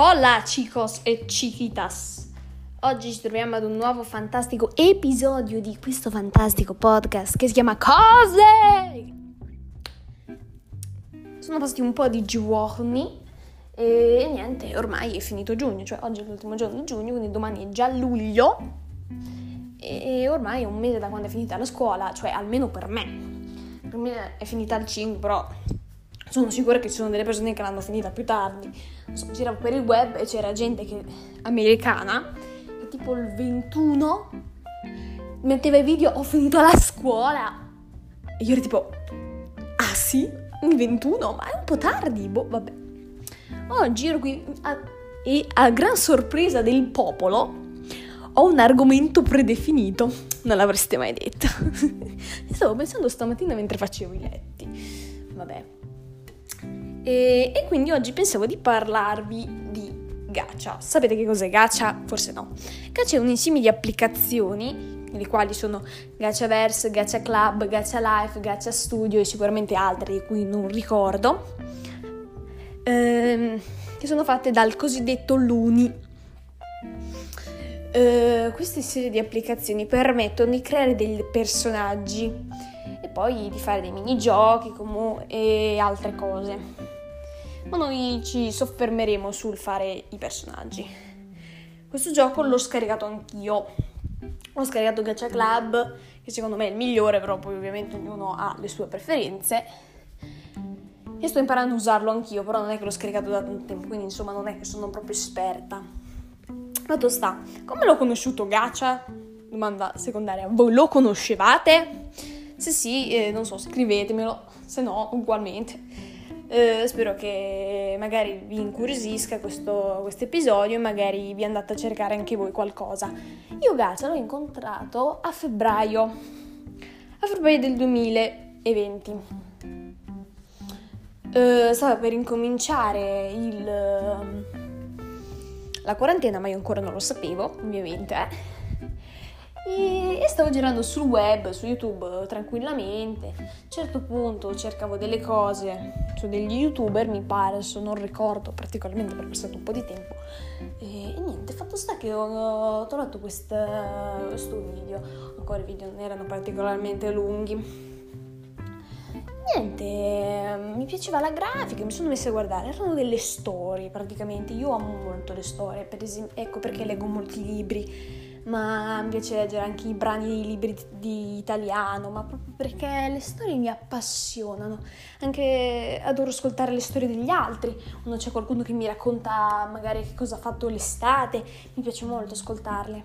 Hola chicos e chiquitas! Oggi ci troviamo ad un nuovo fantastico episodio di questo fantastico podcast che si chiama Cose! Sono passati un po' di giorni e niente, ormai è finito giugno, cioè oggi è l'ultimo giorno di giugno, quindi domani è già luglio e ormai è un mese da quando è finita la scuola, cioè almeno per me. Per me è finita al 5, però sono sicura che ci sono delle persone che l'hanno finita più tardi. Giravo per il web e c'era gente che, americana che tipo il 21 metteva i video ho finito la scuola. E io ero tipo, ah sì? Il 21? Ma è un po' tardi, boh, vabbè. Oggi ero qui a, e a gran sorpresa del popolo ho un argomento predefinito. Non l'avreste mai detto. Stavo pensando stamattina mentre facevo i letti. Vabbè, e, e quindi oggi pensavo di parlarvi di Gacha. Sapete che cos'è Gacha? Forse no. Gacha è un insieme di applicazioni, le quali sono Gachaverse, Gacha Club, Gacha Life, Gacha Studio e sicuramente altre di cui non ricordo, ehm, che sono fatte dal cosiddetto Luni. Uh, queste serie di applicazioni permettono di creare dei personaggi e poi di fare dei minigiochi e altre cose ma noi ci soffermeremo sul fare i personaggi. Questo gioco l'ho scaricato anch'io. Ho scaricato Gacha Club, che secondo me è il migliore, però poi ovviamente ognuno ha le sue preferenze. E sto imparando a usarlo anch'io, però non è che l'ho scaricato da tanto tempo, quindi insomma non è che sono proprio esperta. Fatto sta, come l'ho conosciuto Gacha? Domanda secondaria, voi lo conoscevate? Se sì, eh, non so, scrivetemelo, se no ugualmente. Eh, spero che magari vi incuriosisca questo episodio e magari vi andate a cercare anche voi qualcosa. Io Gacha l'ho incontrato a febbraio, a febbraio del 2020. Eh, stava per incominciare il, la quarantena, ma io ancora non lo sapevo, ovviamente. Eh e, e stavo girando sul web, su YouTube tranquillamente. A un certo punto cercavo delle cose su degli youtuber, mi pare, adesso non ricordo particolarmente perché è stato un po' di tempo. E, e niente, fatto sta che ho, trovato questa, questo video. Ancora i video non erano particolarmente lunghi niente, mi piaceva la grafica, mi sono messa a guardare, erano delle storie praticamente, io amo molto le storie, per esempio, ecco perché leggo molti libri ma mi piace leggere anche i brani dei libri di italiano, ma proprio perché le storie mi appassionano. Anche adoro ascoltare le storie degli altri, quando c'è qualcuno che mi racconta magari che cosa ha fatto l'estate, mi piace molto ascoltarle.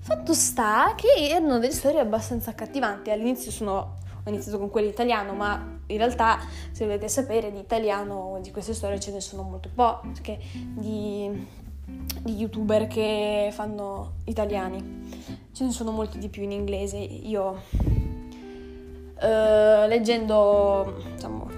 Fatto sta che erano delle storie abbastanza accattivanti. All'inizio sono, ho iniziato con quelle italiano, ma in realtà, se volete sapere, di italiano di queste storie ce ne sono molto poche. Di di youtuber che fanno italiani. Ce ne sono molti di più in inglese. Io uh, leggendo, diciamo,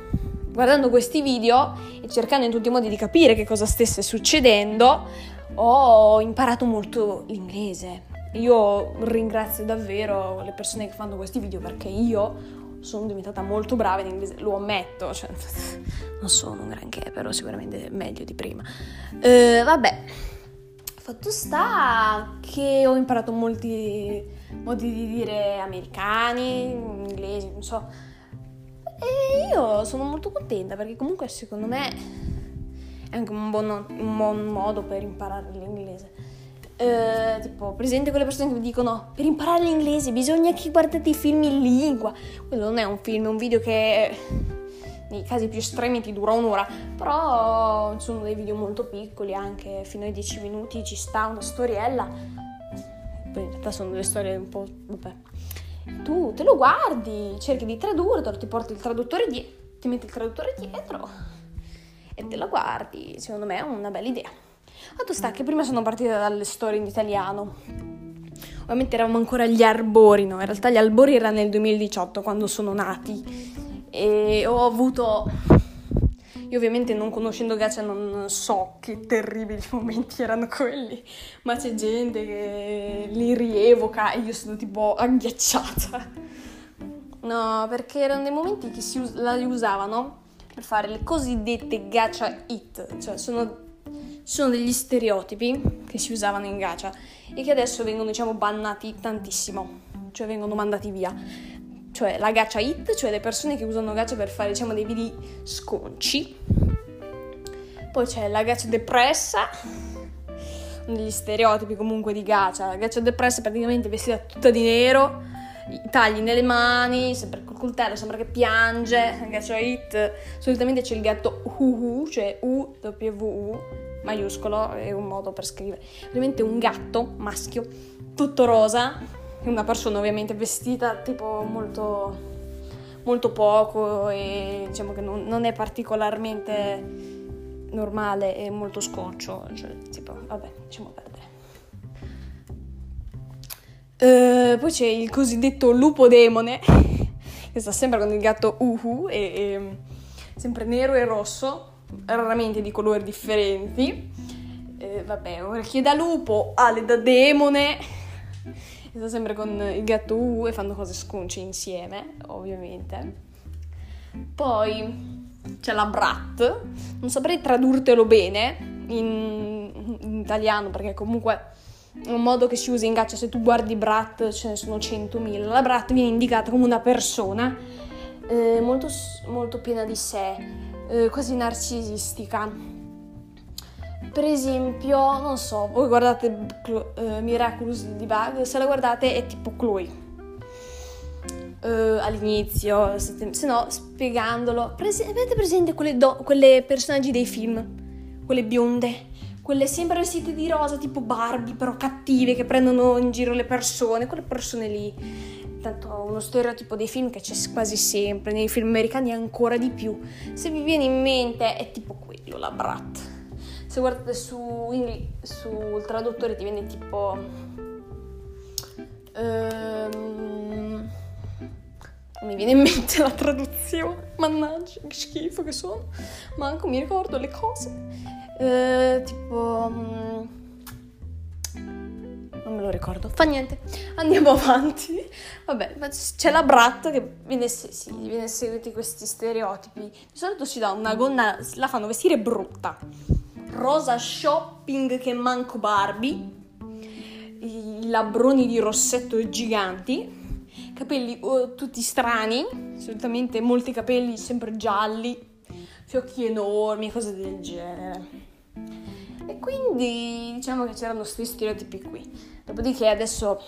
guardando questi video e cercando in tutti i modi di capire che cosa stesse succedendo, ho imparato molto l'inglese. Io ringrazio davvero le persone che fanno questi video perché io sono diventata molto brava in inglese, lo ammetto, cioè, non sono un granché, però sicuramente meglio di prima. Uh, vabbè, Fatto sta che ho imparato molti modi di dire americani, inglesi, non so. E io sono molto contenta perché comunque secondo me è anche un buon, un buon modo per imparare l'inglese. Eh, tipo, presente quelle persone che mi dicono per imparare l'inglese bisogna che guardate i film in lingua. Quello non è un film, è un video che nei casi più estremi ti dura un'ora, però sono dei video molto piccoli, anche fino ai 10 minuti ci sta una storiella. Poi in realtà sono delle storie un po'... vabbè. Tu te lo guardi, cerchi di tradurre, ti porti il traduttore dietro, ti metti il traduttore dietro e te lo guardi. Secondo me è una bella idea. Fatto sta che prima sono partita dalle storie in italiano. Ovviamente eravamo ancora agli arbori, no? In realtà gli albori erano nel 2018 quando sono nati e ho avuto io ovviamente non conoscendo Gacha non so che terribili momenti erano quelli, ma c'è gente che li rievoca e io sono tipo agghiacciata. No, perché erano dei momenti che si us- la usavano per fare le cosiddette gacha hit, cioè sono sono degli stereotipi che si usavano in gacha e che adesso vengono, diciamo, bannati tantissimo, cioè vengono mandati via. Cioè la gacha hit, cioè le persone che usano gacha per fare, diciamo, dei video sconci. Poi c'è la gacha depressa, degli stereotipi comunque di gacha. La gacha depressa è praticamente vestita tutta di nero, i tagli nelle mani, sempre col coltello, sembra che piange. La gacha hit, solitamente c'è il gatto UU, cioè U-W-U, maiuscolo, è un modo per scrivere. Ovviamente un gatto maschio, tutto rosa, una persona ovviamente vestita tipo molto molto poco e diciamo che non, non è particolarmente normale e molto sconcio, cioè tipo, vabbè, lasciamo perdere. Uh, poi c'è il cosiddetto lupo demone, che sta sempre con il gatto Uhu, e, e, sempre nero e rosso, raramente di colori differenti. Uh, vabbè, orecchie da lupo, ali da demone, sta sempre con il gatto Uhu e fanno cose sconce insieme, ovviamente. Poi c'è la Brat, non saprei tradurtelo bene in, in italiano perché comunque è un modo che si usa in gaccia, se tu guardi Brat ce ne sono 100.000, la Brat viene indicata come una persona eh, molto, molto, piena di sé, eh, quasi narcisistica. Per esempio, non so, voi guardate uh, Miraculous di Bug, se la guardate è tipo Chloe uh, all'inizio, se, se, no spiegandolo. Prese- avete presente quelle, do- quelle personaggi dei film? Quelle bionde? Quelle sempre vestite di rosa, tipo Barbie, però cattive, che prendono in giro le persone, quelle persone lì. Tanto uno stereotipo dei film che c'è quasi sempre, nei film americani ancora di più. Se vi viene in mente è tipo quello, la Brat. Se guardate su, sul traduttore ti viene tipo... Um, mi viene in mente la traduzione, mannaggia, che schifo che sono, manco mi ricordo le cose. Eh, tipo... Non lo ricordo, fa niente, andiamo avanti. Vabbè, c'è la Brat che viene, sì, viene seguiti questi stereotipi. Di solito si dà una gonna, la fanno vestire brutta. Rosa shopping che manco Barbie. I labbroni di rossetto giganti capelli oh, tutti strani, solitamente molti capelli sempre gialli, fiocchi enormi, cose del genere. E quindi diciamo che c'erano questi stereotipi qui. Dopodiché adesso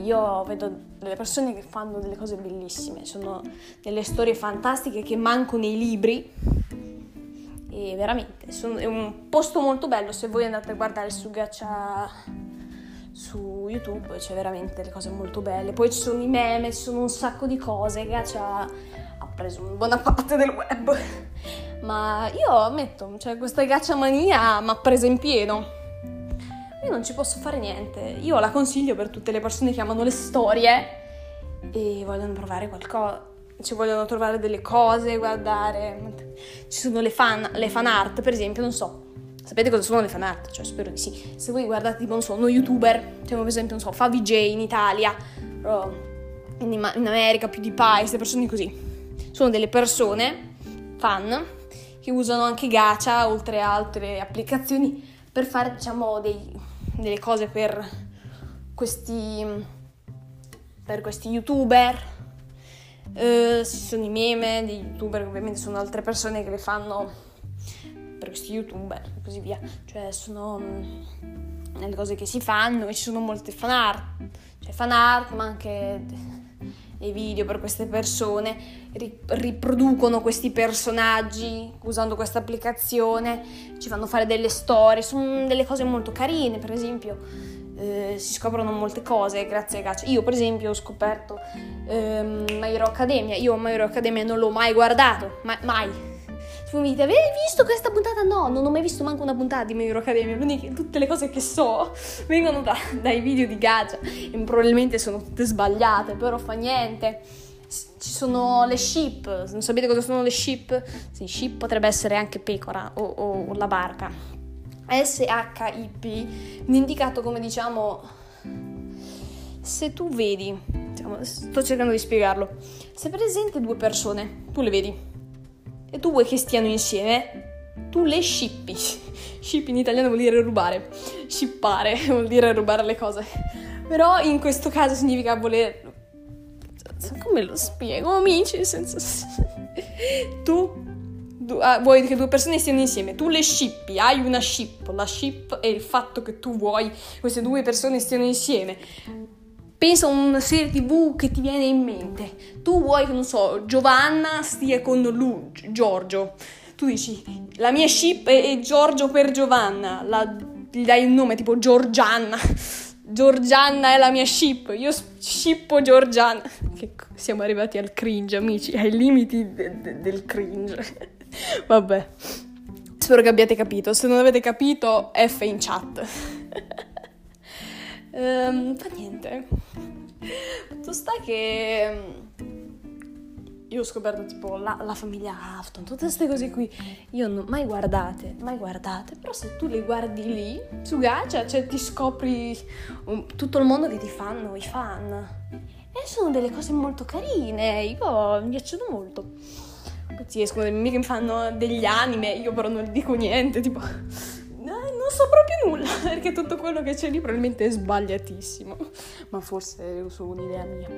io vedo delle persone che fanno delle cose bellissime, sono delle storie fantastiche che mancano nei libri. E veramente sono, è un posto molto bello se voi andate a guardare su Gacha su YouTube c'è veramente delle cose molto belle. Poi ci sono i meme, ci sono un sacco di cose. Gacha ha preso una buona parte del web. Ma io ammetto, cioè questa gacha mania mi ha presa in pieno. Io non ci posso fare niente. Io la consiglio per tutte le persone che amano le storie e vogliono provare qualcosa. Ci vogliono trovare delle cose, guardare. Ci sono le fan, le fan art, per esempio, non so Sapete cosa sono le fan art? Cioè, spero di sì. Se voi guardate, tipo, non so, uno youtuber, tipo per esempio, non so, fa VJ in Italia, in, in America, PewDiePie, queste persone così. Sono delle persone, fan, che usano anche Gacha, oltre a altre applicazioni, per fare, diciamo, dei, delle cose per questi, per questi youtuber. Uh, ci sono i meme di youtuber, ovviamente sono altre persone che le fanno per questi youtuber e così via. Cioè sono mh, mm, le cose che si fanno e ci sono molte fan art, cioè fan art ma anche dei video per queste persone, riproducono questi personaggi usando questa applicazione, ci fanno fare delle storie, sono delle cose molto carine, per esempio eh, si scoprono molte cose grazie a Gacha. Io per esempio ho scoperto ehm, My Hero Academia, io My Hero Academia non l'ho mai guardato, ma- mai, voi dite, avevi visto questa puntata? No, non ho mai visto manco una puntata di My Hero Academia, quindi tutte le cose che so vengono da, dai video di Gacha e probabilmente sono tutte sbagliate, però fa niente. Ci sono le ship, non sapete cosa sono le ship? Sì, ship potrebbe essere anche pecora o, o, o la barca. SHIP indicato come diciamo se tu vedi, diciamo, sto cercando di spiegarlo, se presente due persone, tu le vedi, e tu vuoi che stiano insieme, tu le shippi. Ship in italiano vuol dire rubare, shippare vuol dire rubare le cose. Però in questo caso significa voler... Come lo spiego, amici? Senza... tu du- ah, vuoi che due persone stiano insieme, tu le shippi, hai una ship, la ship è il fatto che tu vuoi che queste due persone stiano insieme. Pensa a una serie tv che ti viene in mente. Tu vuoi che, non so, Giovanna stia con lui, Giorgio. Tu dici, la mia ship è Giorgio per Giovanna, la, gli dai un nome tipo Giorgianna. Giorgianna è la mia ship, io shippo Giorgianna. Che, siamo arrivati al cringe, amici, ai limiti de- de- del cringe. Vabbè. Spero che abbiate capito. Se non avete capito, F in chat. um, fa niente. Fatto sta che io ho scoperto tipo la, la, famiglia Afton, tutte queste cose qui. Io non mai guardate, mai guardate. Però se tu le guardi lì, su Gacha, cioè ti scopri un, tutto il mondo che ti fanno i fan. E sono delle cose molto carine. Io mi piacciono molto. Mie che mi fanno degli anime, io però non dico niente, tipo... so proprio nulla, perché tutto quello che c'è lì probabilmente è sbagliatissimo. Ma forse è solo un'idea mia.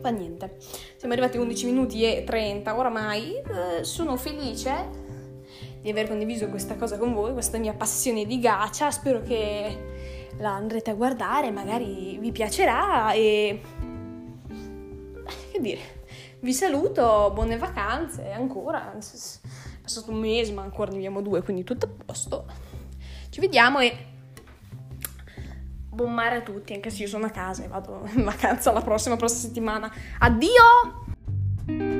Fa niente. Siamo arrivati a 11 minuti e 30 oramai. Eh, sono felice di aver condiviso questa cosa con voi, questa mia passione di gacha. Spero che la andrete a guardare, magari vi piacerà e... Che dire? Vi saluto, buone vacanze ancora. È passato un mese, ma ancora ne abbiamo due, quindi tutto a posto. Ci vediamo e buon mare a tutti, anche se io sono a casa e vado in vacanza la prossima, prossima settimana. Addio!